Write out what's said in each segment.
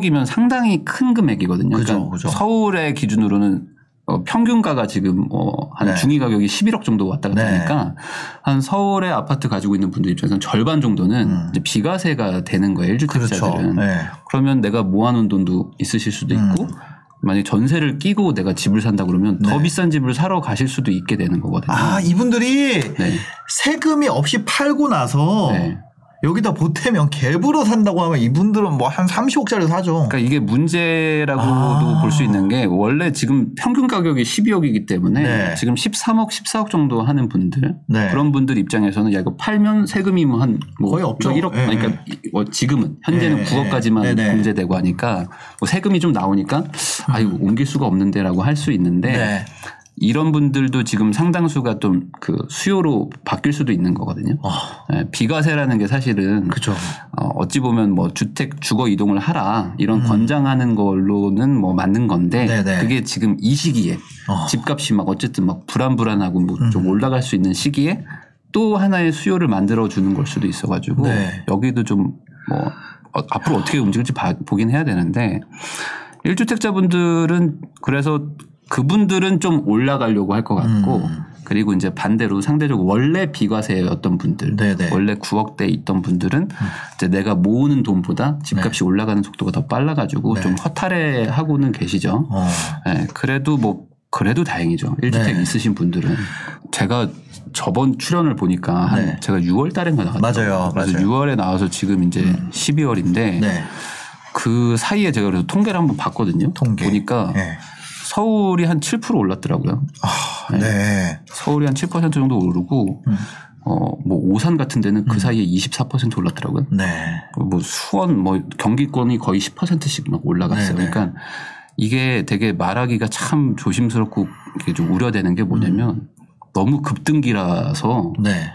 12억이면 상당히 큰 금액이거든요. 그죠, 그러니까 그죠. 서울의 기준으로는 어, 평균가가 지금 어, 한 네. 중위 가격이 11억 정도 왔다 갔다 네. 하니까 한 서울의 아파트 가지고 있는 분들 입장에서는 절반 정도는 음. 이제 비과세가 되는 거예요. 그렇죠. 1주택자들은. 네. 그러면 내가 모아놓은 돈도 있으실 수도 있고 음. 만약에 전세를 끼고 내가 집을 산다 그러면 더 네. 비싼 집을 사러 가실 수도 있게 되는 거거든요. 아 이분들이 네. 세금이 없이 팔고 나서 네. 여기다 보태면 갭으로 산다고 하면 이분들은 뭐 한 30억짜리 사죠. 그러니까 이게 문제라고도 아. 볼수 있는 게 원래 지금 평균 가격이 12억이기 때문에 네. 지금 13억, 14억 정도 하는 분들 네. 그런 분들 입장에서는 야 이거 팔면 세금이 뭐 한 뭐 거의 없죠. 1억 네, 그러니까 뭐 지금은 현재는 네, 9억까지만 네, 네. 공제되고 하니까 뭐 세금이 좀 나오니까 아 이거 옮길 수가 없는데라고 할 수 있는데 네. 이런 분들도 지금 상당수가 좀 그 수요로 바뀔 수도 있는 거거든요. 아, 예, 비과세라는 게 사실은 그죠. 어, 어찌 보면 뭐 주택 주거 이동을 하라 이런 음. 권장하는 걸로는 뭐 맞는 건데 네네. 그게 지금 이 시기에 어. 집값이 막 어쨌든 막 불안불안하고 뭐좀 음. 올라갈 수 있는 시기에 또 하나의 수요를 만들어 주는 걸 수도 있어가지고 네. 여기도 좀뭐 앞으로 어떻게 움직일지 봐- 보긴 해야 되는데 1주택자분들은 그래서 그분들은 좀 올라가려고 할 것 같고 음. 그리고 이제 반대로 상대적으로 원래 비과세였던 분들 네네. 음. 원래 9억대 있던 분들은 이제 내가 모으는 돈보다 집값이 올라가는 속도가 더 빨라가지고 네. 좀 허탈해 하고는 계시죠. 어. 예, 그래도 뭐 그래도 다행이죠. 1주택 네. 있으신 분들은 제가 저번 출연을 보니까 한 네. 제가 6월 달인가 나왔어요. 맞아요. 그래서 맞아요. 음. 6월에 나와서 지금 이제 12월인데 네. 그 사이에 제가 그래서 통계를 한번 봤거든요. 통계. 보니까 네. 서울이 한 7% 올랐더라고요. 아, 네. 서울이 한 7% 정도 오르고 음. 어뭐 오산 같은 데는 그 사이에 24% 올랐더라고요. 네. 뭐 수원 뭐 경기권이 거의 10%씩 막 올라갔어요. 네네. 그러니까 이게 되게 말하기가 참 조심스럽고 이게 좀 우려되는 게 뭐냐면 너무 급등기라서 네.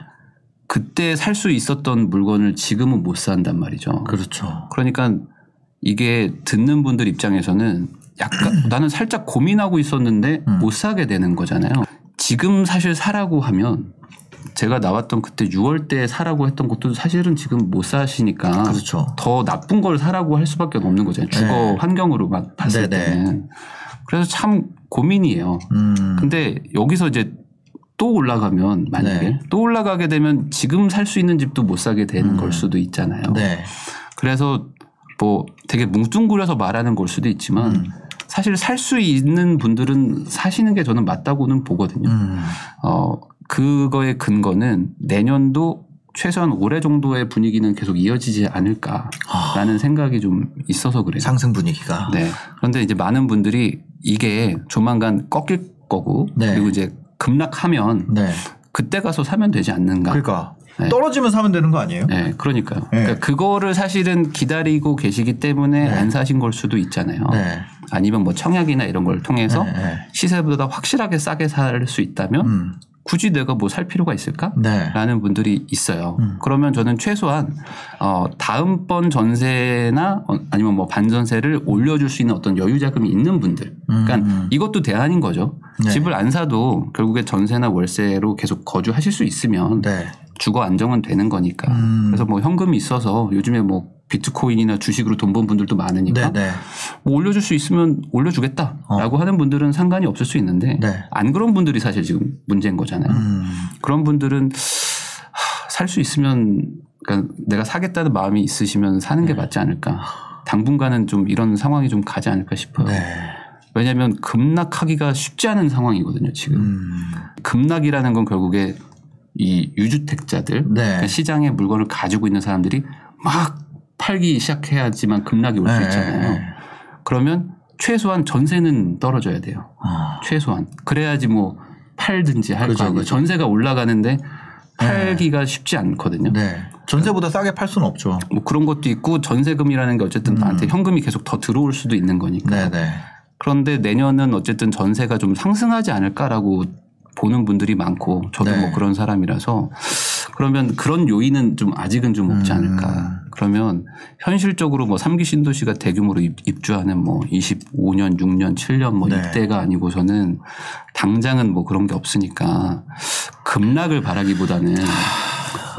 그때 살 수 있었던 물건을 지금은 못 산단 말이죠. 그렇죠. 그러니까 이게 듣는 분들 입장에서는 약간 나는 살짝 고민하고 있었는데 음. 못 사게 되는 거잖아요. 지금 사실 사라고 하면 제가 나왔던 그때 6월 때 사라고 했던 것도 사실은 지금 못 사시니까 그렇죠. 더 나쁜 걸 사라고 할 수밖에 없는 거잖아요. 주거 네. 환경으로 막 봤을 네네. 때는. 그래서 참 고민이에요. 음. 근데 여기서 이제 또 올라가면 만약에 네. 또 올라가게 되면 지금 살 수 있는 집도 못 사게 되는 음. 걸 수도 있잖아요. 네. 그래서 뭐 되게 뭉뚱그려서 말하는 걸 수도 있지만 음. 사실 살 수 있는 분들은 사시는 게 저는 맞다고는 보거든요. 음. 어, 그거의 근거는 내년도 최소한 올해 정도의 분위기는 계속 이어지지 않을까라는 아, 생각이 좀 있어서 그래요. 상승 분위기가. 네. 그런데 이제 많은 분들이 이게 조만간 꺾일 거고 네. 그리고 이제 급락하면 네. 그때 가서 사면 되지 않는가. 그러니까 네. 떨어지면 사면 되는 거 아니에요? 네, 그러니까요. 네. 그러니까 그거를 사실은 기다리고 계시기 때문에 네. 안 사신 걸 수도 있잖아요. 네. 아니면 뭐 청약이나 이런 걸 통해서 네, 네. 시세보다 확실하게 싸게 살 수 있다면 음. 굳이 내가 뭐 살 필요가 있을까? 네. 라는 분들이 있어요. 음. 그러면 저는 최소한 어 다음번 전세나 어, 아니면 뭐 반전세를 올려줄 수 있는 어떤 여유 자금이 있는 분들. 그러니까 음. 이것도 대안인 거죠. 네. 집을 안 사도 결국에 전세나 월세로 계속 거주하실 수 있으면 네. 주거 안정은 되는 거니까. 음. 그래서 뭐 현금이 있어서 요즘에 뭐 비트코인이나 주식으로 돈 번 분들도 많으니까 네. 네. 뭐 올려줄 수 있으면 올려주겠다라고 하는 분들은 상관이 없을 수 있는데 네. 안 그런 분들이 사실 지금 문제인 거잖아요. 음. 그런 분들은 살 수 있으면 그러니까 내가 사겠다는 마음이 있으시면 사는 게 맞지 않을까. 당분간은 좀 이런 상황이 좀 가지 않을까 싶어요. 네. 왜냐하면 급락하기가 쉽지 않은 상황이거든요. 지금 음. 급락이라는 건 결국에 이 유주택자들 네. 그러니까 시장에 물건을 가지고 있는 사람들이 막 팔기 시작해야지만 급락이 올수 네. 있잖아요. 그러면 최소한 전세는 떨어져야 돼요. 아. 최소한 그래야지 뭐 팔든지 할거 그죠, 아니에요. 그죠. 전세가 올라가는데 팔기가 쉽지 않거든요. 네. 전세보다 싸게 팔 수는 없죠. 뭐 그런 것도 있고 전세금이라는 게 어쨌든 나한테 현금이 계속 더 들어올 수도 있는 거니까. 음. 네, 네. 그런데 내년은 어쨌든 전세가 좀 상승하지 않을까라고 보는 분들이 많고 저도 네. 뭐 그런 사람이라서 그러면 그런 요인은 좀 아직은 좀 없지 음. 않을까. 그러면 현실적으로 뭐 3기 신도시가 대규모로 입- 입주하는 뭐 25년, 6년, 7년 뭐 네. 이때가 아니고서는 당장은 뭐 그런 게 없으니까 급락을 바라기보다는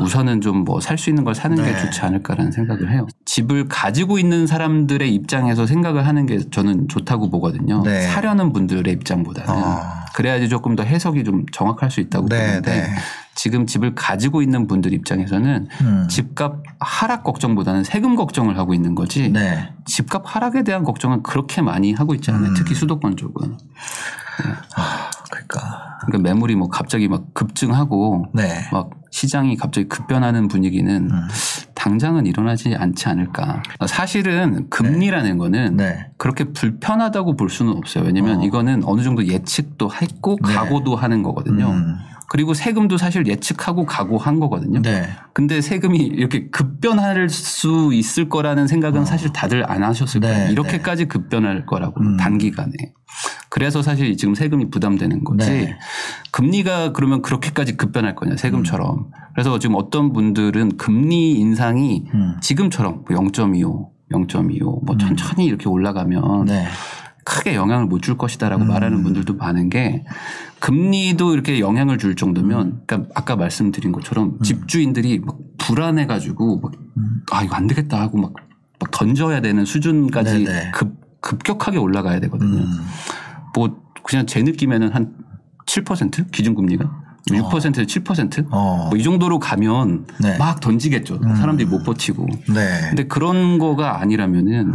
우선은 좀 뭐 살 수 있는 걸 사는 게 네. 좋지 않을까라는 생각을 해요. 집을 가지고 있는 사람들의 입장에서 생각을 하는 게 저는 좋다고 보거든요. 네. 사려는 분들의 입장보다는 어. 그래야지 조금 더 해석이 좀 정확할 수 있다고 네, 보는데 네. 지금 집을 가지고 있는 분들 입장에서는 음. 집값 하락 걱정보다는 세금 걱정을 하고 있는 거지 네. 집값 하락에 대한 걱정은 그렇게 많이 하고 있지 않아요. 음. 특히 수도권 쪽은. 아, 그러니까. 그러니까 매물이 뭐 갑자기 막 급증하고 네. 막 시장이 갑자기 급변하는 분위기는 음. 당장은 일어나지 않지 않을까. 사실은 금리라는 거는 네. 그렇게 불편하다고 볼 수는 없어요. 왜냐면 어. 이거는 어느 정도 예측도 했고 네. 각오도 하는 거거든요. 음. 그리고 세금도 사실 예측하고 각오한 거거든요. 네. 근데 세금이 이렇게 급변할 수 있을 거라는 생각은 사실 다들 안 하셨을 어. 네, 거예요. 이렇게까지 급변할 거라고 음. 단기간에. 그래서 사실 지금 세금이 부담되는 거지. 네. 금리가 그러면 그렇게까지 급변할 거냐 세금처럼. 그래서 지금 어떤 분들은 금리 인상이 음. 지금처럼 0.25, 0.25, 뭐 천천히 이렇게 올라가면 네. 크게 영향을 못 줄 것이다라고 음. 말하는 분들도 많은 게 금리도 이렇게 영향을 줄 정도면 그러니까 아까 말씀드린 것처럼 집주인들이 막 불안해가지고 막 음. 아 이거 안 되겠다 하고 막, 막 던져야 되는 수준까지 네네. 급 급격하게 올라가야 되거든요. 음. 뭐 그냥 제 느낌에는 한 7% 기준금리가 6%에서 7%? 어. 뭐이 정도로 가면 네. 막 던지겠죠. 음. 사람들이 못 버티고. 네. 근데 그런 거가 아니라면은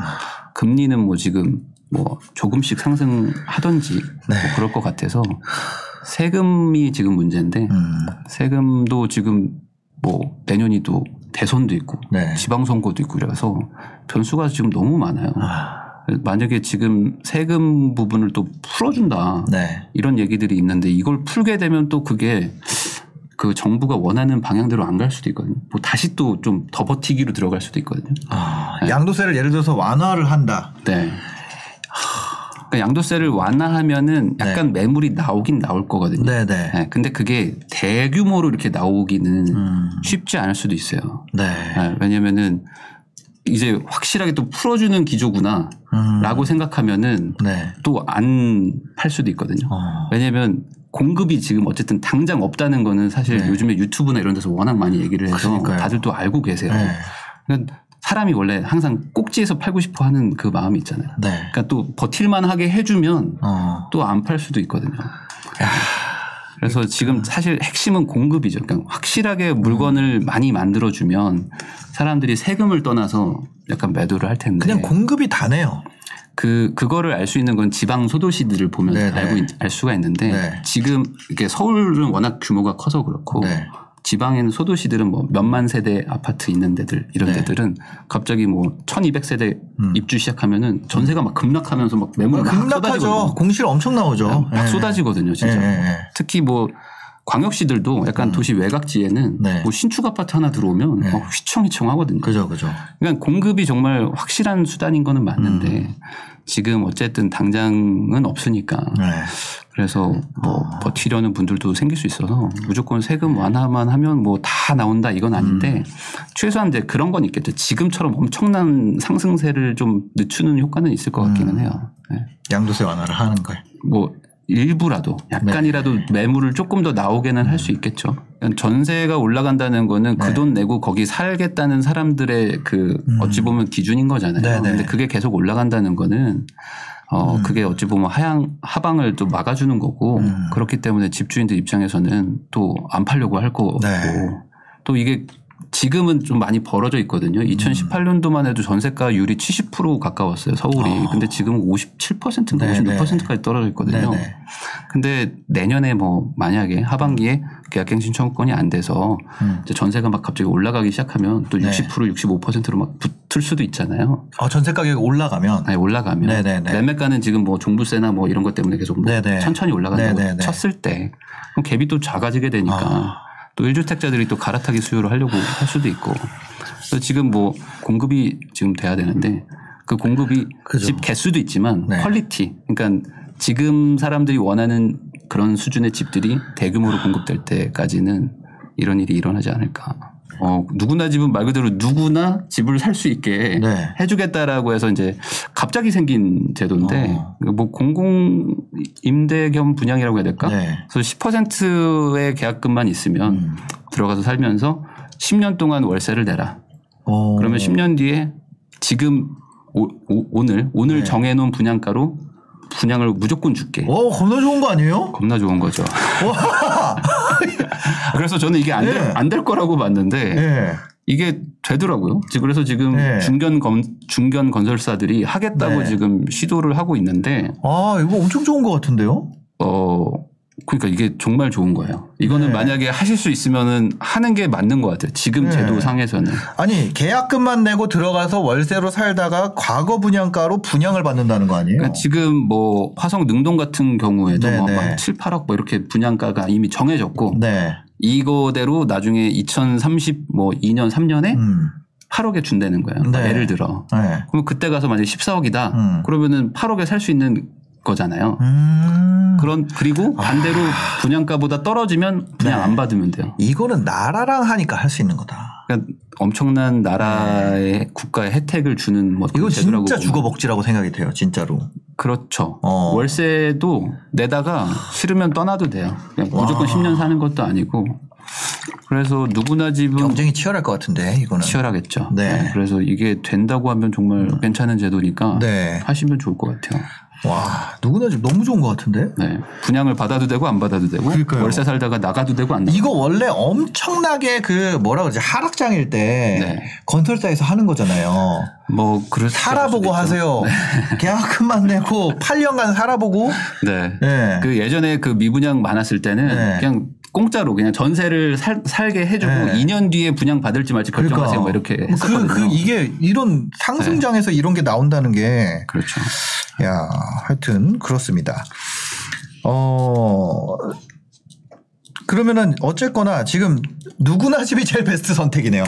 금리는 뭐 지금 뭐 조금씩 상승하던지 네. 뭐 그럴 것 같아서 세금이 지금 문제인데 음. 세금도 지금 뭐 내년이 또 대선도 있고 네. 지방선거도 있고 이래서 변수가 지금 너무 많아요. 아. 만약에 지금 세금 부분을 또 풀어준다 네. 이런 얘기들이 있는데 이걸 풀게 되면 또 그게 그 정부가 원하는 방향대로 안 갈 수도 있거든요. 뭐 다시 또 좀 더 버티기로 들어갈 수도 있거든요. 아, 양도세를 예를 들어서 완화를 한다. 네. 그러니까 양도세를 완화하면은 약간 매물이 나오긴 나올 거거든요. 네, 네. 네, 근데 그게 대규모로 이렇게 나오기는 음. 쉽지 않을 수도 있어요. 네. 네, 왜냐면은 이제 확실하게 또 풀어주는 기조구나 음. 라고 생각하면은 네. 또안 팔 수도 있거든요. 어. 왜냐면 공급이 지금 어쨌든 당장 없다는 거는 사실 네. 요즘에 유튜브나 이런 데서 워낙 많이 얘기를 해서 그러니까요. 다들 또 알고 계세요. 네. 그러니까 사람이 원래 항상 꼭지에서 팔고 싶어 하는 그 마음이 있잖아요. 네. 그러니까 또 버틸만 하게 해주면 어. 또안 팔 수도 있거든요. 그래서 지금 사실 핵심은 공급이죠. 그러니까 확실하게 물건을 많이 만들어주면 사람들이 세금을 떠나서 약간 매도를 할 텐데. 그냥 공급이 다네요. 그 그거를 알 수 있는 건 지방 소도시들을 보면 네네. 알고 있- 알 수가 있는데 네. 지금 이렇게 서울은 워낙 규모가 커서 그렇고 네. 지방에는 소도시들은 뭐 몇만 세대 아파트 있는 데들 이런 네. 데들은 갑자기 뭐 1200세대 음. 입주 시작하면은 전세가 막 급락하면서 막 매물이 막. 쏟아지거든요. 공실 엄청 나오죠. 막 예. 쏟아지거든요, 진짜. 예. 특히 뭐 광역시들도 약간 도시 외곽지에는 음. 네. 뭐 신축 아파트 하나 들어오면 네. 막 휘청휘청 하거든요. 그죠, 그죠. 그러니까 공급이 정말 확실한 수단인 거는 맞는데 음. 지금 어쨌든 당장은 없으니까 네. 그래서 뭐 아. 버티려는 분들도 생길 수 있어서 무조건 세금 완화만 하면 뭐 다 나온다 이건 아닌데 음. 최소한 이제 그런 건 있겠죠. 지금처럼 엄청난 상승세를 좀 늦추는 효과는 있을 것 같기는 음. 해요. 네. 양도세 완화를 하는 거예요. 뭐 일부라도 약간이라도 네. 매물을 조금 더 나오게는 할수 있겠죠. 그러니까 전세가 올라간다는 거는 네. 그돈 내고 거기 살겠다는 사람들의 그 음. 어찌 보면 기준인 거잖아요. 네네. 근데 그게 계속 올라간다는 거는 어 음. 그게 어찌 보면 하향 하방을 또 막아주는 거고 음. 그렇기 때문에 집주인들 입장에서는 또 안 팔려고 할 거고 네. 또 이게 지금은 좀 많이 벌어져 있거든요. 2018년도만 해도 전세가율이 70% 가까웠어요. 서울이. 아. 근데 지금 57%인가 네네. 56%까지 떨어져 있거든요. 네네. 근데 내년에 뭐 만약에 하반기에 계약갱신 청구권이 안 돼서 음. 전세가 막 갑자기 올라가기 시작하면 또 네. 60% 65%로 막 붙을 수도 있잖아요. 어, 전세 가격이 올라가면 아니 올라가면 네네네. 매매가는 지금 뭐 종부세나 뭐 이런 것 때문에 계속 뭐. 천천히 올라간다고 네네네. 쳤을 때 그럼 갭이 또 작아지게 되니까 아. 또 1주택자들이 또 갈아타기 수요를 하려고 할 수도 있고 그래서 지금 뭐 공급이 지금 돼야 되는데 그 공급이 그죠. 집 개수도 있지만 네. quality. 그러니까 지금 사람들이 원하는 그런 수준의 집들이 대규모로 공급될 때까지는 이런 일이 일어나지 않을까. 어, 누구나 집은 말 그대로 누구나 집을 살 수 있게 네. 해주겠다라고 해서 이제 갑자기 생긴 제도인데 어. 뭐 공공 임대 겸 분양이라고 해야 될까? 네. 그래서 10%의 계약금만 있으면 음. 들어가서 살면서 10년 동안 월세를 내라. 어. 그러면 10년 뒤에 지금 오, 늘 오늘 네. 정해놓은 분양가로 분양을 무조건 줄게. 어, 겁나 좋은 거 아니에요? 겁나 좋은 거죠. 와. 그래서 저는 이게 안될 네. 안될 거라고 봤는데 예. 이게 되더라고요. 그래서 지금 네. 중견 건 중견 건설사들이 하겠다고 네. 지금 시도를 하고 있는데 아, 이거 엄청 좋은 거 같은데요? 어 그러니까 이게 정말 좋은 거예요. 이거는 네. 만약에 하실 수 있으면은 하는 게 맞는 것 같아요. 지금 네. 제도 상에서는 아니, 계약금만 내고 들어가서 월세로 살다가 과거 분양가로 분양을 받는다는 거 아니에요? 그러니까 지금 뭐 화성 능동 같은 경우에도 네, 뭐 네. 한 7, 8억 뭐 이렇게 분양가가 이미 정해졌고 네. 이거대로 나중에 2030 뭐 2년 3년에 음. 8억에 준다는 거예요. 그러니까 네. 예를 들어. 네. 그럼 그때 가서 만약에 14억이다. 음. 그러면은 8억에 살 수 있는 거잖아요. 음. 그런 그리고 반대로 분양가보다 떨어지면 그냥 네. 안 받으면 돼요. 이거는 나라랑 하니까 할 수 있는 거다. 그러니까 엄청난 나라의 국가의 혜택을 주는 뭐 이거 제도라고 진짜. 주거복지라고 생각이 돼요, 진짜로. 그렇죠. 어. 월세도 내다가 싫으면 떠나도 돼요. 무조건 10년 사는 것도 아니고. 그래서 누구나 집은 경쟁이 치열할 것 같은데, 이거는. 치열하겠죠. 네. 그래서 이게 된다고 하면 정말 괜찮은 제도니까 네. 하시면 좋을 것 같아요. 와, 누구나 집 너무 좋은 것 같은데? 네. 분양을 받아도 되고 안 받아도 되고 그러니까요. 월세 살다가 나가도 되고 안 나가도 이거 원래 엄청나게 그 뭐라 그러지 하락장일 때 네. 건설사에서 하는 거잖아요. 뭐 그럴 살아보고. 하세요. 계약금만 내고 8년간 살아보고. 네. 네. 그 예전에 그 미분양 많았을 때는 네. 그냥 공짜로 그냥 전세를 살, 살게 해주고 네. 2년 뒤에 분양 받을지 말지 결정하세요. 뭐 이렇게 그, 했었거든요. 그 이게 이런 상승장에서 이런 게 나온다는 게 그렇죠. 야, 하여튼 그렇습니다. 어 그러면은 어쨌거나 지금 누구나 집이 제일 베스트 선택이네요.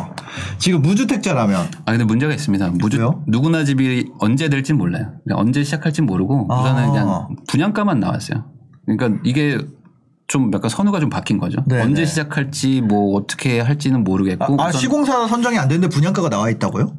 지금 무주택자라면 아 근데 문제가 있습니다. 무주 왜요? 누구나 집이 언제 될지 몰라요. 언제 시작할지 모르고 우선은 아. 그냥 분양가만 나왔어요. 그러니까 이게 좀 약간 선우가 좀 바뀐 거죠. 네, 언제 네. 시작할지 뭐 어떻게 할지는 모르겠고 아, 우선 시공사 선정이 안 되는데 분양가가 나와 있다고요?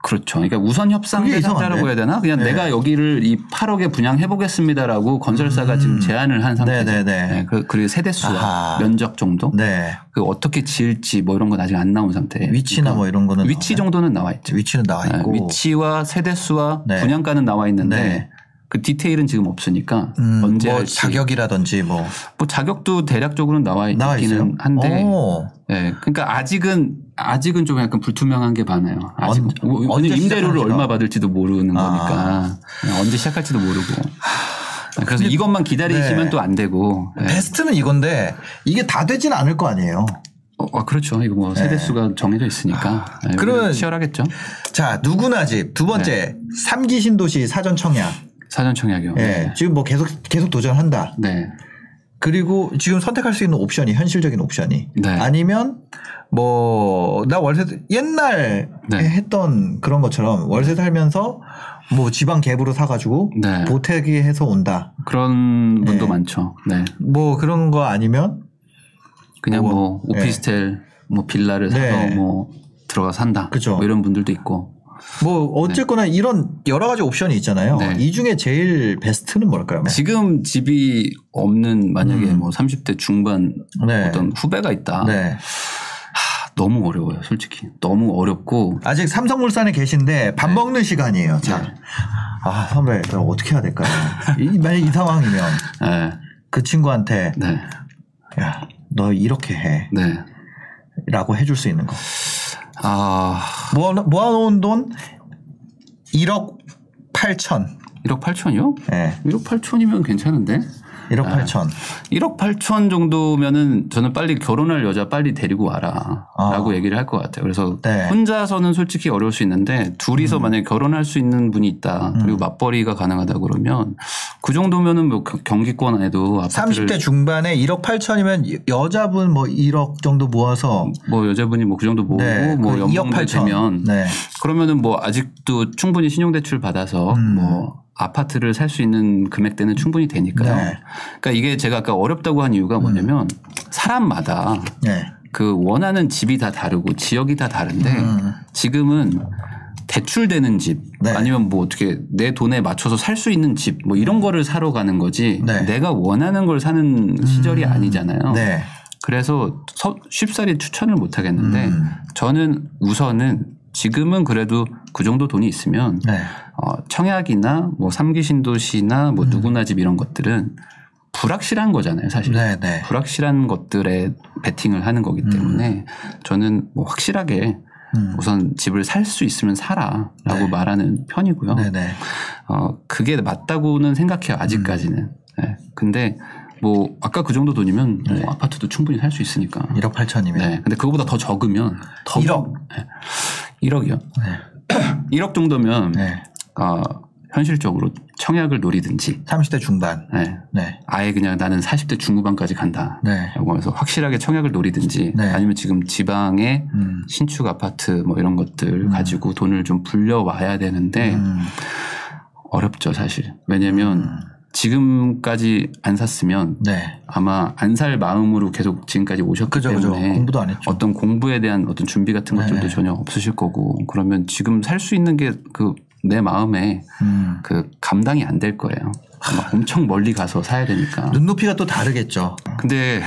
그렇죠. 그러니까 우선 협상 대상자라고? 해야 되나? 그냥 네. 내가 여기를 이 8억에 분양해 보겠습니다라고 건설사가 지금 제안을 한 상태죠. 음. 네네네. 네, 그- 그리고 세대수와 아하. 면적 정도, 네. 그 어떻게 지을지 뭐 이런 건 아직 안 나온 상태예요. 위치나 뭐 이런 거는 위치? 정도는 나와 있죠. 위치는 나와 네, 있고 위치와 세대수와 네. 분양가는 나와 있는데 네. 그 디테일은 지금 없으니까 음, 언제 뭐 할지 자격이라든지 뭐 뭐 자격도 대략적으로 나와 나와 있어요. 있기는 한데 오. 예, 그러니까 아직은 아직은 좀 약간 불투명한 게 많아요. 아직 언- 은 언제 임대료를. 얼마 받을지도 모르는 아. 거니까 언제 시작할지도 모르고. 그래서 이것만 기다리시면 네. 또안 되고. 예. 베스트는 이건데 이게 다 되진 않을 거 아니에요. 어, 아, 그렇죠. 이거 뭐 세대 수가 정해져 있으니까. 예, 네. 그러면- 치열하겠죠. 자 누구나 집 두 번째 삼기 신도시 사전 청약. 사전 청약이요. 예. 네. 지금 뭐 계속 계속 도전한다. 네. 그리고 지금 선택할 수 있는 옵션이 현실적인 옵션이 네. 아니면 뭐 나 월세 옛날 네. 했던 그런 것처럼 월세 살면서 뭐 지방 갭으로 사가지고 네. 보태기 해서 온다. 그런 분도 네. 많죠. 네. 뭐 그런 거 아니면 그냥 뭐, 뭐, 오피스텔, 뭐 빌라를 사서 네. 뭐 들어가 산다. 그죠. 뭐 이런 분들도 있고. 뭐 어쨌거나 이런 여러 가지 옵션이 있잖아요. 네. 이 중에 제일 베스트는 뭘까요? 지금 집이 없는 만약에 음. 뭐 30대 중반 네. 어떤 후배가 있다. 네. 하, 너무 어려워요, 솔직히. 너무 어렵고. 아직 삼성물산에 계신데 밥 먹는 시간이에요. 자, 네. 아 선배, 저 어떻게 해야 될까요? 이, 만약 이 상황이면 네, 그 친구한테 네, 야, 너 이렇게 해. 네. 라고 해줄 수 있는 거. 아, 모아, 모아놓은 돈 1억 8천. 1억 8천이요? 예, 1억 8천이면 괜찮은데? 1억 아. 8천. 1억 8천 정도면은 저는 빨리 결혼할 여자 빨리 데리고 와라. 아. 라고 얘기를 할 것 같아요. 그래서 네. 음. 혼자서는 솔직히 어려울 수 있는데 둘이서 만약에 결혼할 수 있는 분이 있다. 그리고 맞벌이가 가능하다 그러면 그 정도면은 뭐 겨- 경기권 안에도 아파트를 30대 중반에 1억 8천이면 여자분 뭐 1억 정도 모아서 뭐 여자분이 뭐 그 정도 모으고 네, 뭐그 2억 연봉도 8천. 되면 네. 그러면은 뭐 아직도 충분히 신용대출 받아서 음. 뭐 아파트를 살 수 있는 금액대는 충분히 되니까요. 네. 그러니까 이게 제가 아까 어렵다고 한 이유가 뭐냐면 사람마다 네. 그 원하는 집이 다 다르고 지역이 다 다른데 음. 지금은 대출되는 집 네. 아니면 뭐 어떻게 내 돈에 맞춰서 살 수 있는 집 뭐 이런 거를 사러 가는 거지 네. 내가 원하는 걸 사는 시절이 아니잖아요. 네. 그래서 서- 쉽사리 추천을 못 하겠는데 음. 저는 우선은 지금은 그래도 그 정도 돈이 있으면 네. 어, 청약이나 뭐 삼기 신도시나 뭐 누구나 집 이런 것들은 불확실한 거잖아요, 사실. 음. 네, 네. 불확실한 것들에 베팅을 하는 거기 때문에 저는 뭐 확실하게 음. 우선 집을 살 수 있으면 사라라고 네. 말하는 편이고요. 네, 네. 어, 그게 맞다고는 생각해요, 아직까지는. 음. 네. 근데 뭐 아까 그 정도 돈이면 뭐 아파트도 충분히 살 수 있으니까. 1억 8천이면 네. 근데 그거보다 더 적으면 더 1억. 1억이요. 1억 정도면 네. 어, 현실적으로 청약을 노리든지 30대 중반. 네. 네. 아예 그냥 나는 40대 중후반까지 간다. 네. 라고 해서 확실하게 청약을 노리든지 네. 아니면 지금 지방에 음. 신축 아파트 뭐 이런 것들 가지고 돈을 좀 불려와야 되는데 음. 어렵죠 사실. 왜냐면 지금까지 안 샀으면 네. 아마 안 살 마음으로 계속 지금까지 오셨기 그죠, 그죠. 때문에 공부도 안 했죠. 어떤 공부에 대한 어떤 준비 같은 것들도 네. 전혀 없으실 거고 그러면 지금 살 수 있는 게 그 내 마음에 음. 그 감당이 안 될 거예요. 막 엄청 멀리 가서 사야 되니까. 눈높이가 또 다르겠죠. 근데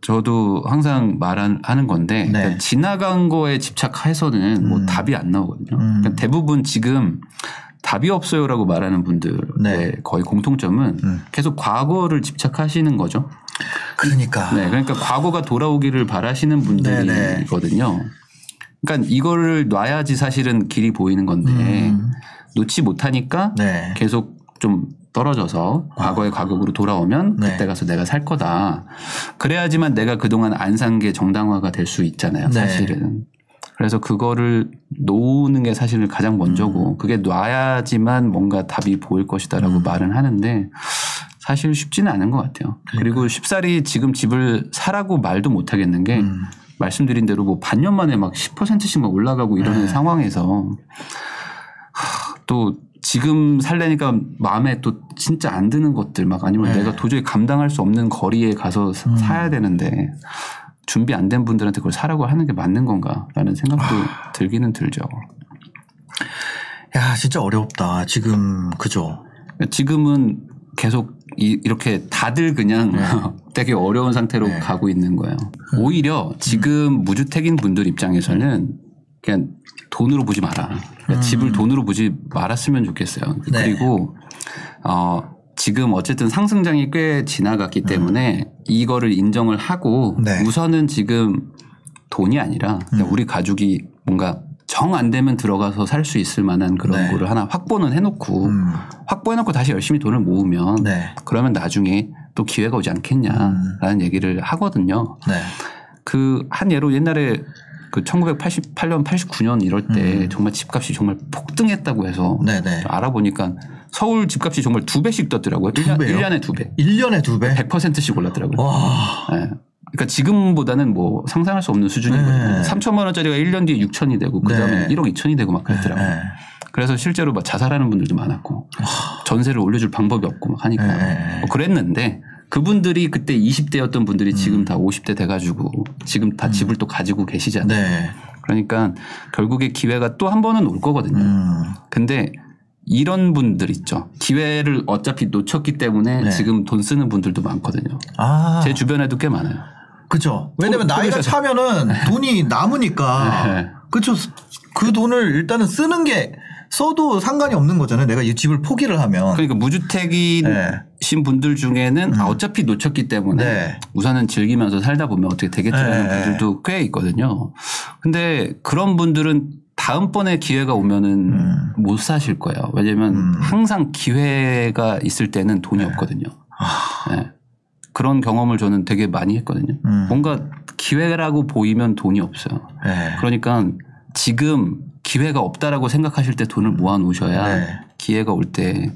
저도 항상 말하는 건데 네. 그러니까 지나간 거에 집착해서는 뭐 음. 답이 안 나오거든요. 음. 그러니까 대부분 지금 답이 없어요라고 말하는 분들의 네. 거의 공통점은 음. 계속 과거를 집착하시는 거죠. 그러니까. 네, 그러니까 과거가 돌아오기를 바라시는 분들이거든요. 그러니까 이거를 놔야지 사실은 길이 보이는 건데 음. 놓지 못하니까 네. 계속 좀 떨어져서 과거의 가격으로 돌아오면 네. 그때 가서 내가 살 거다. 그래야지만 내가 그동안 안 산 게 정당화가 될 수 있잖아요. 네. 사실은. 그래서 그거를 놓는 게 사실은 가장 먼저고 음. 그게 놔야지만 뭔가 답이 보일 것이다라고 말은 하는데 사실 쉽지는 않은 것 같아요. 그리고 쉽사리 지금 집을 사라고 말도 못 하겠는 게 음. 말씀드린 대로 뭐 반년 만에 막 10%씩 막 올라가고 이러는 네. 상황에서 하, 또 지금 살려니까 마음에 또 진짜 안 드는 것들 막 아니면 네. 내가 도저히 감당할 수 없는 거리에 가서 사- 음. 사야 되는데 준비 안 된 분들한테 그걸 사라고 하는 게 맞는 건가라는 생각도 아. 들기는 들죠. 야, 진짜 어렵다. 지금 그죠. 지금은 계속 이, 렇게 다들 그냥 되게 어려운 상태로 네. 가고 있는 거예요. 오히려 지금 무주택인 분들 입장에서는 그냥 돈으로 보지 마라. 그러니까 집을 돈으로 보지 말았으면 좋겠어요. 음. 네. 그리고 어 지금 어쨌든 상승장이 꽤 지나갔기 때문에 이거를 인정을 하고 음. 네. 우선은 지금 돈이 아니라 그냥 우리 가족이 뭔가 정 안 되면 들어가서 살 수 있을 만한 그런 네. 거를 하나 확보는 해놓고 음. 확보해놓고 다시 열심히 돈을 모으면 네. 그러면 나중에 또 기회가 오지 않겠냐라는 얘기를 하거든요. 네. 그한 예로 옛날에 그 1988년, 89년 이럴 때 음. 정말 집값이 정말 폭등했다고 해서 네, 네. 알아보니까 서울 집값이 정말 두 배씩 떴더라고요. 일 1년, 배요? 에두 배. 1년에 두 배? 100%씩 올랐더라고요. 와. 예. 그러니까 지금보다는 뭐 상상할 수 없는 수준이거든요. 네. 3천만 원짜리가 1년 뒤에 6천이 되고 그다음에 네. 1억 2천이 되고 막 그랬더라고요. 네. 그래서 실제로 막 자살하는 분들도 많았고 전세를 올려줄 방법이 없고 막 하니까 네. 뭐 그랬는데 그분들이 그때 20대였던 분들이 지금 다 50대 돼가지고 지금 다 집을 또 가지고 계시잖아요. 네. 그러니까 결국에 기회가 또 한 번은 올 거거든요. 음. 근데 이런 분들 있죠. 기회를 어차피 놓쳤기 때문에 네. 지금 돈 쓰는 분들도 많거든요. 아. 제 주변에도 꽤 많아요. 그죠. 왜냐면 돈- 나이가 차면은 돈이 남으니까. 네. 그죠. 그 돈을 일단은 쓰는 게 써도 상관이 없는 거잖아요. 내가 이 집을 포기를 하면. 그러니까 무주택이신 네. 분들 중에는 아, 어차피 놓쳤기 때문에 네. 우선은 즐기면서 살다 보면 어떻게 되겠지라는 네. 분들도 꽤 있거든요. 근데 그런 분들은 다음번에 기회가 오면은 음. 못 사실 거예요. 왜냐면 음. 항상 기회가 있을 때는 돈이 없거든요. 네. 그런 경험을 저는 되게 많이 했거든요. 아. 음. 뭔가 기회라고 보이면 돈이 없어요. 네. 그러니까 지금 기회가 없다라고 생각하실 때 돈을 모아 놓으셔야 네. 기회가 올 때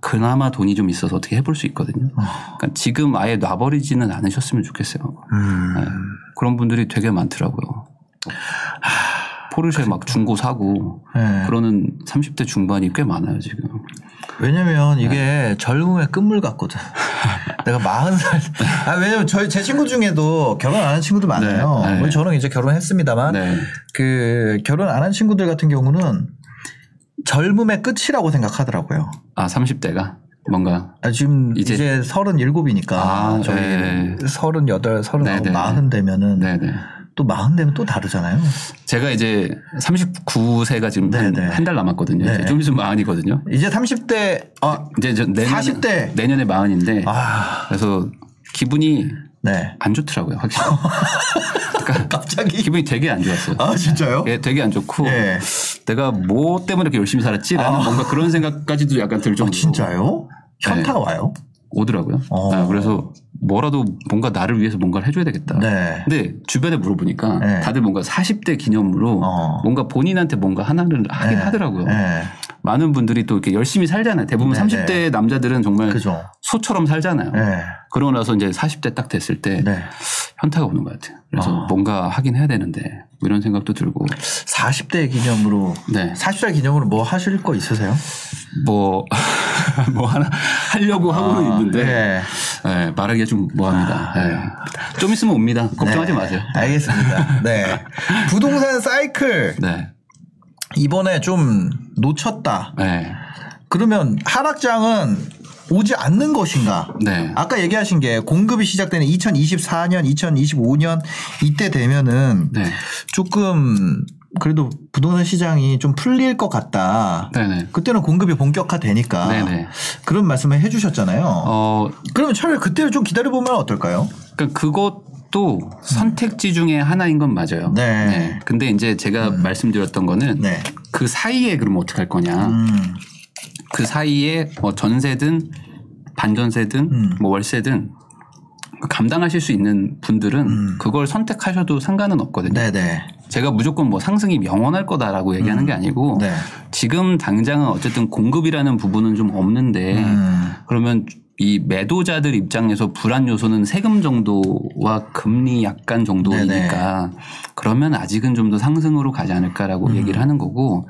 그나마 돈이 좀 있어서 어떻게 해볼 수 있거든요. 그러니까 지금 아예 놔버리지는 않으셨으면 좋겠어요. 음. 네. 그런 분들이 되게 많더라고요. 포르쉐 막 중고 사고 네. 그러는 30대 중반이 꽤 많아요 지금. 왜냐면 이게 네. 젊음의 끝물 같거든. 내가 마흔 살. 아, 왜냐면 저희 제 친구 중에도 결혼 안 한 친구도 많아요. 네, 네. 물론 저는 이제 결혼했습니다만 네. 그 결혼 안 한 친구들 같은 경우는 젊음의 끝이라고 생각하더라고요. 아 30대가 뭔가 아, 지금 이제- 이제, 37이니까 아, 저희 네. 38, 39, 네, 네. 40 되면은 또40 되면 또 다르잖아요. 제가 이제 39세가 지금 한 달 남았거든요. 네. 좀 있으면 마흔이거든요. 이제 30대 아, 이제 저 내년에 40대. 내년에 마흔인데 아, 그래서 기분이 네. 안 좋더라고요 확실히. 그러니까 갑자기 기분이 되게 안 좋았어요. 아, 진짜요? 예, 되게 안 좋고 예. 내가 뭐 때문에 이렇게 열심히 살았지라는 뭔가 그런 생각까지도 약간 들 정도로 아, 진짜요? 현타가 와요? 오더라고요. 어. 아, 그래서 뭐라도 뭔가 나를 위해서 뭔가를 해줘야 되겠다. 네. 근데 주변에 물어보니까 네. 다들 뭔가 40대 기념으로 어. 뭔가 본인한테 뭔가 하나를 하긴 네. 하더라고요. 네. 많은 분들이 또 이렇게 열심히 살잖아요. 대부분 네, 30대 남자들은 정말 그죠. 소처럼 살잖아요. 네. 그러고 나서 이제 40대 딱 됐을 때 네. 현타가 오는 것 같아요. 그래서 어. 뭔가 하긴 해야 되는데 뭐 이런 생각도 들고 40대 기념으로 네. 40살 기념으로 뭐 하실 거 있으세요? 뭐, 뭐 하나 하려고 하고는 아, 있는데 네. 네, 말하기가 좀 뭐합니다. 네. 좀 있으면 옵니다. 걱정하지 네. 마세요. 알겠습니다. 네. 부동산 사이클 네. 이번에 좀 놓쳤다. 네. 그러면 하락장은 오지 않는 것인가? 네. 아까 얘기하신 게 공급이 시작되는 2024년, 2025년 이때 되면은 네. 조금 그래도 부동산 시장이 좀 풀릴 것 같다. 네네. 그때는 공급이 본격화되니까 네네. 그런 말씀을 해주셨잖아요. 어, 그러면 차라리 그때를 좀 기다려 보면 어떨까요? 그러니까 그것 도 선택지 중에 하나인 건 맞아요. 네. 근데 이제 제가 말씀드렸던 거는 네. 그 사이에 그럼 어떻게 할 거냐. 음, 그 사이에 뭐 전세든 반전세든 음. 뭐 월세든 그 감당하실 수 있는 분들은 그걸 선택하셔도 상관은 없거든요. 음. 네네. 제가 무조건 뭐 상승이 영원할 거다라고 얘기하는 게 아니고 네. 지금 당장은 어쨌든 공급이라는 부분은 좀 없는데 음, 그러면 이 매도자들 입장에서 불안 요소는 세금 정도와 금리 약간 정도이니까 그러면 아직은 좀 더 상승으로 가지 않을까라고 음. 얘기를 하는 거고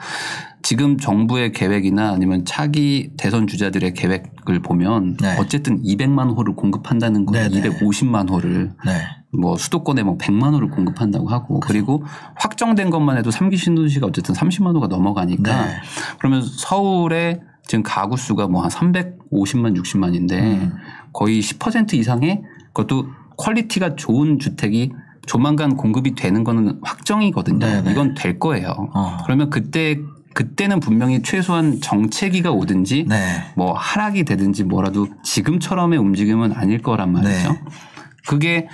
지금 정부의 계획이나 아니면 차기 대선 주자들의 계획을 보면 네. 어쨌든 200만 호를 공급한다는 거예요. 네네. 250만 호를 네. 뭐 수도권에 뭐 100만 호를 공급한다고 하고 그리고 확정된 것만 해도 3기 신도시가 어쨌든 30만 호가 넘어가니까 네. 그러면 서울에 지금 가구 수가 뭐 한 350만 60만인데 음. 거의 10% 이상의 그것도 quality가 좋은 주택이 조만간 공급이 되는 거는 확정이거든요. 네네. 이건 될 거예요. 어. 그러면 그때 그때는 분명히 최소한 정체기가 오든지 네. 뭐 하락이 되든지 뭐라도 지금처럼의 움직임은 아닐 거란 말이죠. 네. 그게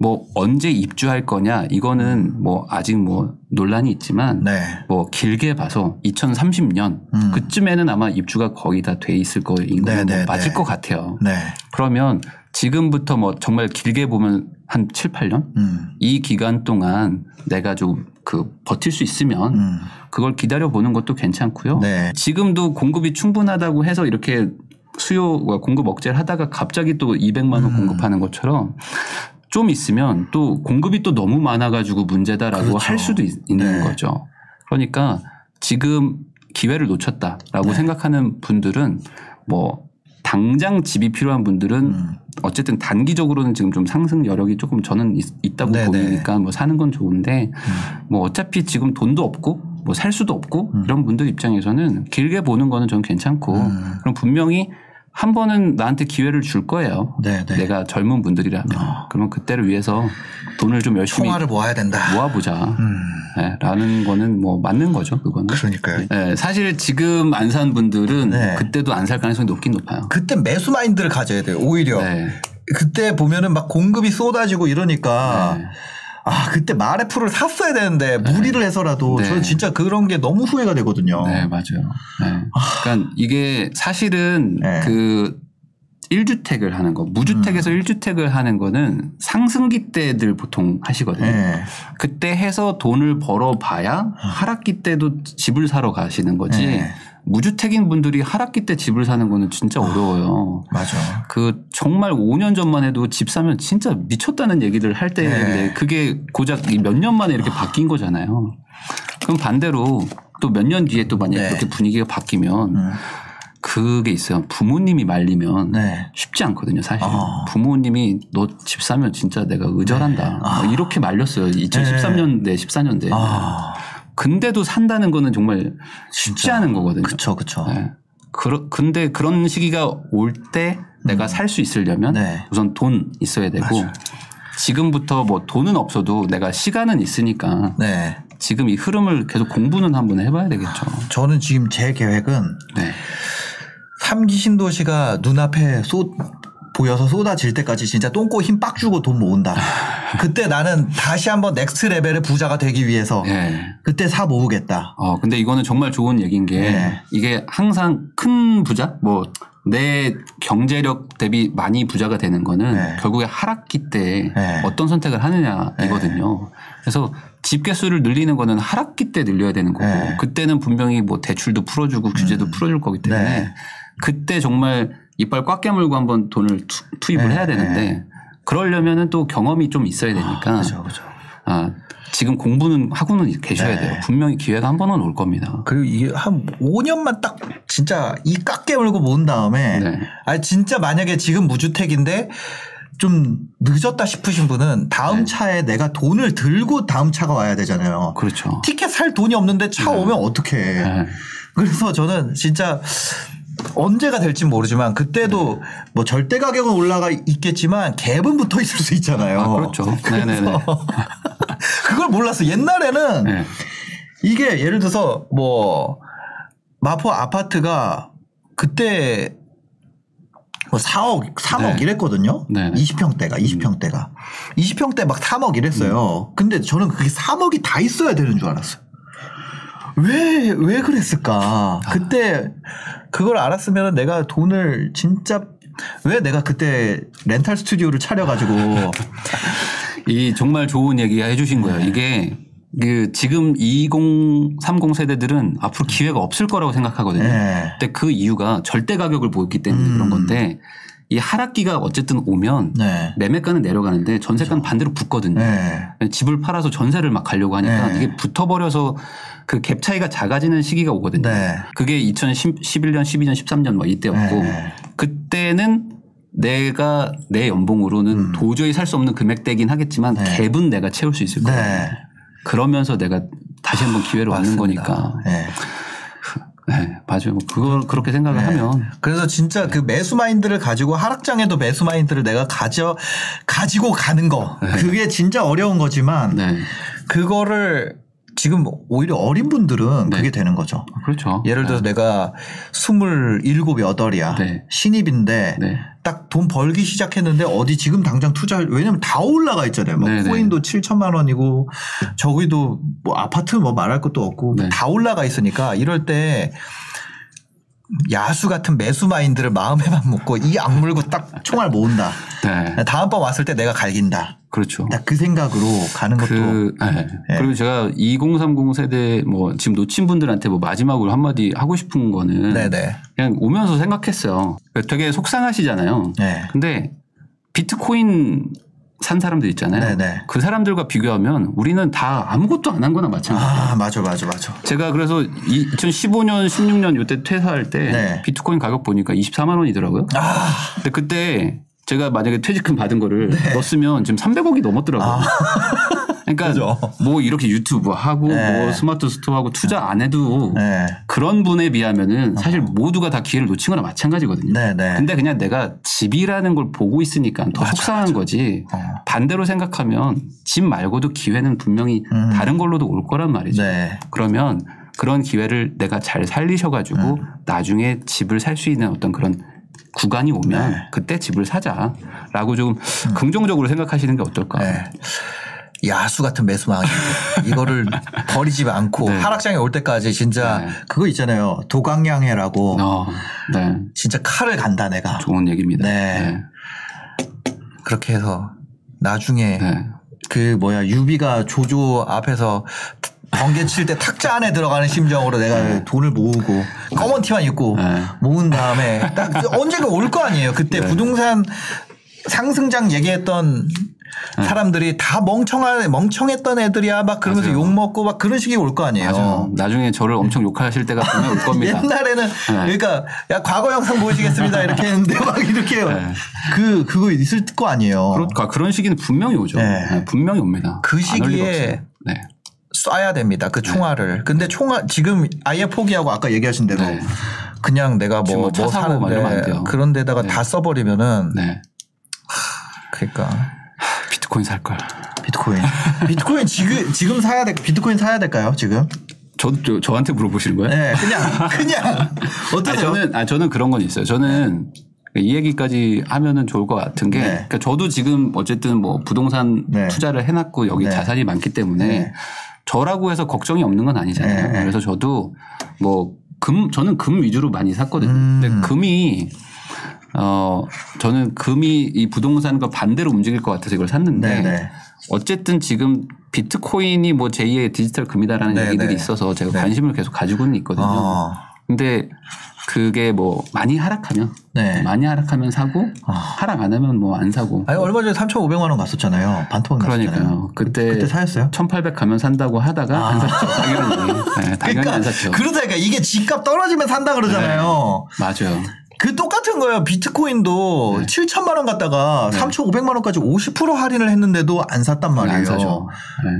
뭐 언제 입주할 거냐 이거는 뭐 아직 뭐 논란이 있지만 네. 뭐 길게 봐서 2030년 음. 그쯤에는 아마 입주가 거의 다 돼 있을 거인 네, 거는 뭐 네, 맞을 네. 것 같아요. 네. 그러면 지금부터 뭐 정말 길게 보면 한 7, 8년 음. 이 기간 동안 내가 좀 그 버틸 수 있으면 음. 그걸 기다려 보는 것도 괜찮고요. 네. 지금도 공급이 충분하다고 해서 이렇게 수요와 공급 억제를 하다가 갑자기 또 200만 원 음. 공급하는 것처럼 좀 있으면 또 공급이 또 너무 많아가지고 문제다라고 그렇죠. 할 수도 있, 는 네. 거죠. 그러니까 지금 기회를 놓쳤다라고 네. 생각하는 분들은 뭐 당장 집이 필요한 분들은 음. 어쨌든 단기적으로는 지금 좀 상승 여력이 조금 저는 있, 다고 네네. 보이니까 뭐 사는 건 좋은데 뭐 어차피 지금 돈도 없고 뭐 살 수도 없고 이런 분들 입장에서는 길게 보는 거는 전 괜찮고 음. 그럼 분명히 한 번은 나한테 기회를 줄 거예요. 네, 네. 내가 젊은 분들이라면 그러면 그때를 위해서 돈을 좀 열심히 총알을 모아야 된다. 모아보자. 음. 네, 라는 거는 뭐 맞는 거죠. 그거는. 그러니까요. 네, 사실 지금 안 산 분들은 네. 그때도 안 살 가능성이 높긴 높아요. 그때 매수 마인드를 가져야 돼요. 오히려 네. 그때 보면은 막 공급이 쏟아지고 이러니까 네. 아 그때 마레프를 샀어야 되는데 무리를 해서라도 네. 저는 진짜 그런 게 너무 후회가 되거든요. 네, 맞아요. 네. 그러니까 이게 사실은 네. 그 1주택을 하는 거, 무주택에서 음. 1주택을 하는 거는 상승기 때들 보통 하시거든요. 네. 그때 해서 돈을 벌어 봐야 하락기 때도 집을 사러 가시는 거지. 네. 무주택인 분들이 하락기 때 집을 사는 거는 진짜 어려워요. 맞아. 그 정말 5년 전만 해도 집 사면 진짜 미쳤다는 얘기를 할 때인데 네. 그게 고작 몇 년 만에 이렇게 바뀐 거잖아요. 그럼 반대로 또 몇 년 뒤에 또 만약에 네. 그렇게 분위기가 바뀌면 음. 그게 있어요. 부모님이 말리면 네. 쉽지 않거든요, 사실. 아. 부모님이 너 집 사면 진짜 내가 의절한다. 아. 뭐 이렇게 말렸어요. 2013년대, 14년대. 아, 근데도 산다는 거는 정말 쉽지 진짜. 않은 거거든요. 그쵸, 그쵸. 네. 그러, 근데 그런 시기가 올때 내가 살 수 있으려면 음. 네. 우선 돈 있어야 되고 맞아요. 지금부터 뭐 돈은 없어도 내가 시간은 있으니까 네. 지금 이 흐름을 계속 공부는 한번 해봐야 되겠죠. 저는 지금 제 계획은 네. 삼기 신도시가 눈앞에 쏟 보여서 쏟아질 때까지 진짜 똥꼬 힘 빡 주고 돈 모은다. 그때 나는 다시 한번 next level의 부자가 되기 위해서 네. 그때 사 모으겠다. 어, 근데 이거는 정말 좋은 얘기인 게 네. 이게 항상 큰 부자? 뭐 내 경제력 대비 많이 부자가 되는 거는 네. 결국에 하락기 때 네. 어떤 선택을 하느냐 이거든요. 그래서 집 개수를 늘리는 거는 하락기 때 늘려야 되는 거고 네. 그때는 분명히 뭐 대출도 풀어주고 규제도 풀어줄 거기 때문에 네. 그때 정말 이빨 꽉 깨물고 한번 돈을 투, 투입을 네. 해야 되는데 그러려면은 또 경험이 좀 있어야 되니까 그죠, 그죠. 아, 지금 공부는 하고는 계셔야 네. 돼요. 분명히 기회가 한 번은 올 겁니다. 그리고 이게 한 5년만 딱 진짜 이 꽉 깨물고 모은 다음에 네. 아 진짜 만약에 지금 무주택인데 좀 늦었다 싶으신 분은 다음 네. 차에 내가 돈을 들고 다음 차가 와야 되잖아요. 그렇죠. 티켓 살 돈이 없는데 차 오면 어떡해. 네. 그래서 저는 진짜 언제가 될지 모르지만 그때도 뭐 절대 가격은 올라가 있겠지만 갭은 붙어 있을 수 있잖아요. 아, 그렇죠. 네네네. 그래서 그걸 몰랐어. 옛날에는 네. 이게 예를 들어서 뭐 마포 아파트가 그때 뭐 4억, 3억 네. 이랬거든요. 네. 20평대가, 20평대가. 20평대 막 3억 이랬어요. 근데 저는 그게 3억이 다 있어야 되는 줄 알았어요. 왜, 왜 그랬을까? 그때 그걸 알았으면 내가 돈을 진짜 왜 내가 그때 렌탈 스튜디오를 차려가지고 이 정말 좋은 얘기 해주신 네. 거예요. 이게 그 지금 2030 세대들은 앞으로 기회가 없을 거라고 생각하거든요. 네. 근데 그 이유가 절대 가격을 보였기 때문에 음. 그런 건데 이 하락기가 어쨌든 오면 네. 매매가는 내려가는데 전세가는 반대로 붙거든요. 네. 집을 팔아서 전세를 막 가려고 하니까 네. 이게 붙어버려서 그 갭 차이가 작아지는 시기가 오거든요. 네. 그게 2011년, 12년, 13년 뭐 이때였고 네. 그때는 내가 내 연봉으로는 음. 도저히 살 수 없는 금액대긴 하겠지만 네. 갭은 내가 채울 수 있을 거예요. 네. 그러면서 내가 다시 한번 기회를 얻는 맞습니다. 거니까. 네. 네, 맞아요. 뭐 그걸 그렇게 생각을 네. 하면 그래서 진짜 그 매수 마인드를 가지고 하락장에도 매수 마인드를 내가 가져 가지고 가는 거 그게 진짜 어려운 거지만 네. 그거를 지금 오히려 어린 분들은 네. 그게 되는 거죠. 그렇죠. 예를 들어서 내가 스물일곱 여덟이야 네. 신입인데 네. 딱돈 벌기 시작했는데 어디 지금 당장 투자할 왜냐면 다 올라가 있잖아요. 뭐 네, 네. 코인도 7천만 원이고 저기도 뭐 아파트 뭐 말할 것도 없고 네. 다 올라가 있으니까 이럴 때 야수 같은 매수 마인드를 마음에만 먹고 이 악물고 딱 총알 모은다. 네. 다음번 왔을 때 내가 갈긴다. 그렇죠. 딱 그 생각으로 가는 것도 그, 네. 네. 그리고 제가 2030 세대 뭐 지금 놓친 분들한테 뭐 마지막으로 한마디 하고 싶은 거는 네네. 그냥 오면서 생각했어요. 되게 속상하시잖아요. 네. 근데 비트코인 산 사람들 있잖아요. 네네. 그 사람들과 비교하면 우리는 다 아무것도 안 한 거나 마찬가지예요. 아 맞아 맞아 맞아. 제가 그래서 2015년, 16년 이때 퇴사할 때 네. 비트코인 가격 보니까 24만 원이더라고요. 아 근데 그때 제가 만약에 퇴직금 받은 거를 넣었으면 지금 300억이 넘었더라고요. 그러니까 네. 그죠. 뭐 이렇게 유튜브 하고 네. 뭐 스마트 스토어 하고 투자 안 해도 네. 그런 분에 비하면은 사실 모두가 다 기회를 놓친 거나 마찬가지거든요. 네네. 근데 그냥 내가 집이라는 걸 보고 있으니까 더 맞아, 속상한 거지. 어. 반대로 생각하면 집 말고도 기회는 분명히 음. 다른 걸로도 올 거란 말이죠. 네. 그러면 그런 기회를 내가 잘 살리셔가지고 음. 나중에 집을 살 수 있는 어떤 그런 구간이 오면 네. 그때 집을 사자라고 좀 긍정적으로 생각하시는 게 어떨까. 음. 네. 야수 같은 매수망 이거를 버리지 않고 네. 하락장에 올 때까지 진짜 네. 그거 있잖아요 도강량해라고 어, 네. 진짜 칼을 간다 내가 좋은 얘기입니다. 네. 그렇게 해서 나중에 네. 그 뭐야 유비가 조조 앞에서 번개 칠 때 탁자 안에 들어가는 심정으로 내가 돈을 모으고 검은 티만 입고 네. 모은 다음에 딱 언젠가 올 거 아니에요. 그때 부동산 상승장 얘기했던 사람들이 다 멍청한 멍청했던 애들이야 막 그러면서 맞아요. 욕 먹고 막 그런 식이 올 거 아니에요. 맞아요. 나중에 저를 엄청 욕하실 때가 분명 올 겁니다. 옛날에는 그러니까 야 과거 영상 보여주겠습니다 이렇게 했는데 막 이렇게 네. 그 그거 있을 거 아니에요. 그러니까 그런 시기는 분명히 오죠. 네. 네, 분명히 옵니다. 그 시기에. 네. 쏴야 됩니다. 그 총알을. 근데 총알 지금 아예 포기하고 아까 얘기하신 대로 네. 그냥 내가 지금 뭐, 뭐 사고 막 이러면 안 돼요. 그런 데다가 다 써버리면은 네. 그러니까 비트코인 살 걸. 비트코인 비트코인 지금 지금 사야 돼 비트코인 사야 될까요 지금? 저, 저 저한테 물어보시는 거예요? 네 그냥 그냥 아, 어떠세요? 저는 아 저는 그런 건 있어요. 저는 이 얘기까지 하면은 좋을 것 같은 게, 네. 그러니까 저도 지금 어쨌든 뭐 부동산 네. 투자를 해놨고 여기 네. 자산이 많기 때문에 네. 저라고 해서 걱정이 없는 건 아니잖아요. 네. 그래서 저도 뭐 금 저는 금 위주로 많이 샀거든요. 음. 근데 금이 어 저는 금이 이 부동산과 반대로 움직일 것 같아서 이걸 샀는데 네, 네. 어쨌든 지금 비트코인이 뭐 제2의 디지털 금이다라는 네, 얘기들이 네. 있어서 제가 네. 관심을 계속 가지고는 있거든요. 어. 근데 그게 뭐 많이 하락하면 네. 많이 하락하면 사고 아. 하락 안 하면 뭐 안 사고 아니 얼마 전에 3,500만 원 갔었잖아요. 반토막 났었잖아요. 그러니까요. 그때 그때 사였어요? 1800 가면 산다고 하다가 안 샀죠. 당연히. 네, 당연히 안 샀죠. 그러니까 그러다니까 이게 집값 떨어지면 산다 그러잖아요. 맞아요. 그 똑같은 거예요. 비트코인도 네. 7천만 원 갖다가 3,500만 원까지 50% 할인을 했는데도 안 샀단 말이에요. 안 사죠. 네.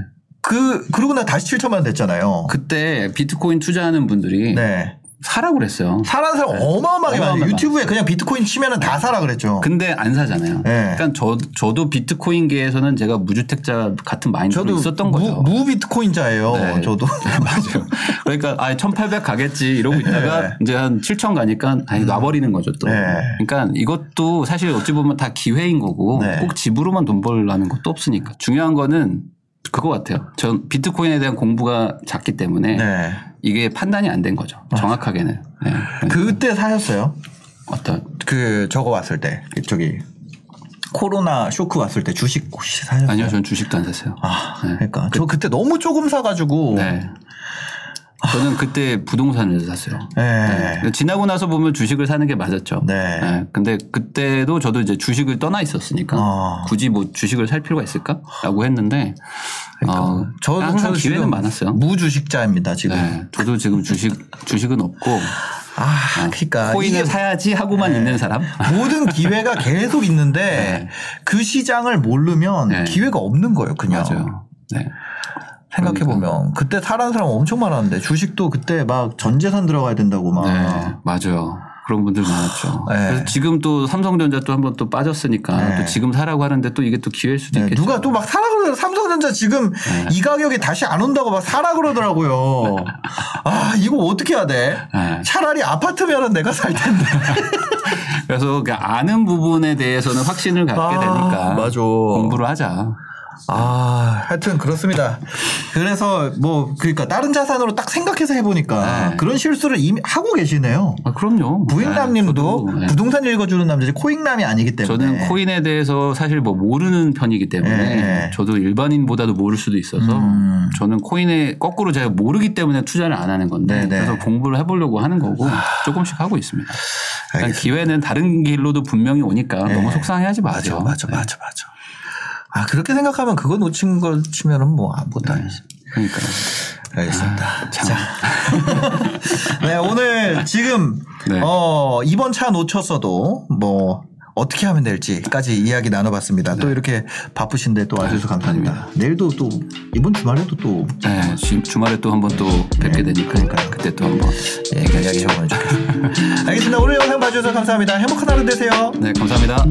그 그러고 나 다시 7천만 원 됐잖아요. 그때 비트코인 투자하는 분들이 네. 사라고 그랬어요. 사라는 사람 어마어마하게 많아요. 유튜브에 그냥 비트코인 치면은 다 사라 그랬죠. 근데 안 사잖아요. 네. 그러니까 저, 저도 비트코인계에서 제가 무주택자 같은 마인드로 있었던 무, 거죠. 무 비트코인자예요. 네. 저도. 맞아요. 그러니까 아, 1800 가겠지 이러고 있다가 네. 이제 한 7000 가니까 아니 놔버리는 거죠 또. 네. 그러니까 이것도 사실 어찌 보면 다 기회인 거고 네. 꼭 집으로만 돈 벌라는 것도 없으니까 중요한 거는 그거 같아요. 전 비트코인에 대한 공부가 작기 때문에 네. 이게 판단이 안 된 거죠. 정확하게는. 네. 그때 사셨어요? 어떤 그 저거 왔을 때 저기 코로나 쇼크 왔을 때 주식 혹시 사셨어요? 아니요, 전 주식도 안 샀어요. 아, 네. 그러니까 저 그때 너무 조금 사가지고. 네. 저는 그때 부동산을 샀어요. 네. 근데 지나고 나서 보면 주식을 사는 게 맞았죠. 네. 근데 그때도 저도 이제 주식을 떠나 있었으니까 아. 굳이 뭐 주식을 살 필요가 있을까라고 했는데 어, 저도 항상 기회는 많았어요. 무주식자입니다 지금. 네. 저도 지금 주식 주식은 없고 아, 그러니까 코인을 사야지 하고만 있는 사람. 모든 기회가 계속 있는데 네. 그 시장을 모르면 네. 기회가 없는 거예요, 그냥. 맞아요. 네. 생각해 보면 그때 사는 사람 엄청 많았는데 주식도 그때 막 전 재산 들어가야 된다고 막. 네, 맞아요. 그런 분들 많았죠. 네. 그래서 지금 또 삼성전자 또 한번 또 빠졌으니까 네. 또 지금 사라고 하는데 또 이게 또 기회일 수도 네, 있겠죠. 누가 또 막 사라 그러더라고요. 삼성전자 지금 네. 이 가격에 다시 안 온다고 막 사라 그러더라고요. 아, 이거 어떻게 해야 돼? 네. 차라리 아파트면은 내가 살 텐데. 그래서 그 아는 부분에 대해서는 확신을 갖게 아, 되니까 맞아. 공부를 하자. 아, 하여튼 그렇습니다. 그래서 뭐 그러니까 다른 자산으로 딱 생각해서 해보니까 네. 그런 실수를 이미 하고 계시네요. 아, 그럼요. 부인남님도 네, 네. 부동산 읽어주는 남자지 코익남이 아니기 때문에. 저는 코인에 대해서 사실 뭐 모르는 편이기 때문에 네. 저도 일반인보다도 모를 수도 있어서 음. 저는 코인에 거꾸로 제가 모르기 때문에 투자를 안 하는 건데 네, 네. 그래서 공부를 해보려고 하는 거고 조금씩 하고 있습니다. 알겠습니다. 기회는 다른 길로도 분명히 오니까 네. 너무 속상해하지 마세요. 맞아, 맞아, 네. 맞아, 맞아. 아 그렇게 생각하면 그거 놓친 거 치면은 뭐 아무것도 아니지. 그러니까요. 알겠습니다. 참. 자. 네, 오늘 지금 네. 어, 이번 차 놓쳤어도 뭐 어떻게 하면 될지까지 이야기 나눠봤습니다. 또 이렇게 바쁘신데 또 와주셔서 감사합니다. 내일도 또 이번 주말에도 또 네, 지- 주말에 또 한번 또 뵙게 되니까 그러니까요. 그때 또 한번 이야기 해보면 좋겠습니다. 알겠습니다. 오늘 영상 봐주셔서 감사합니다. 행복한 하루 되세요. 네 감사합니다.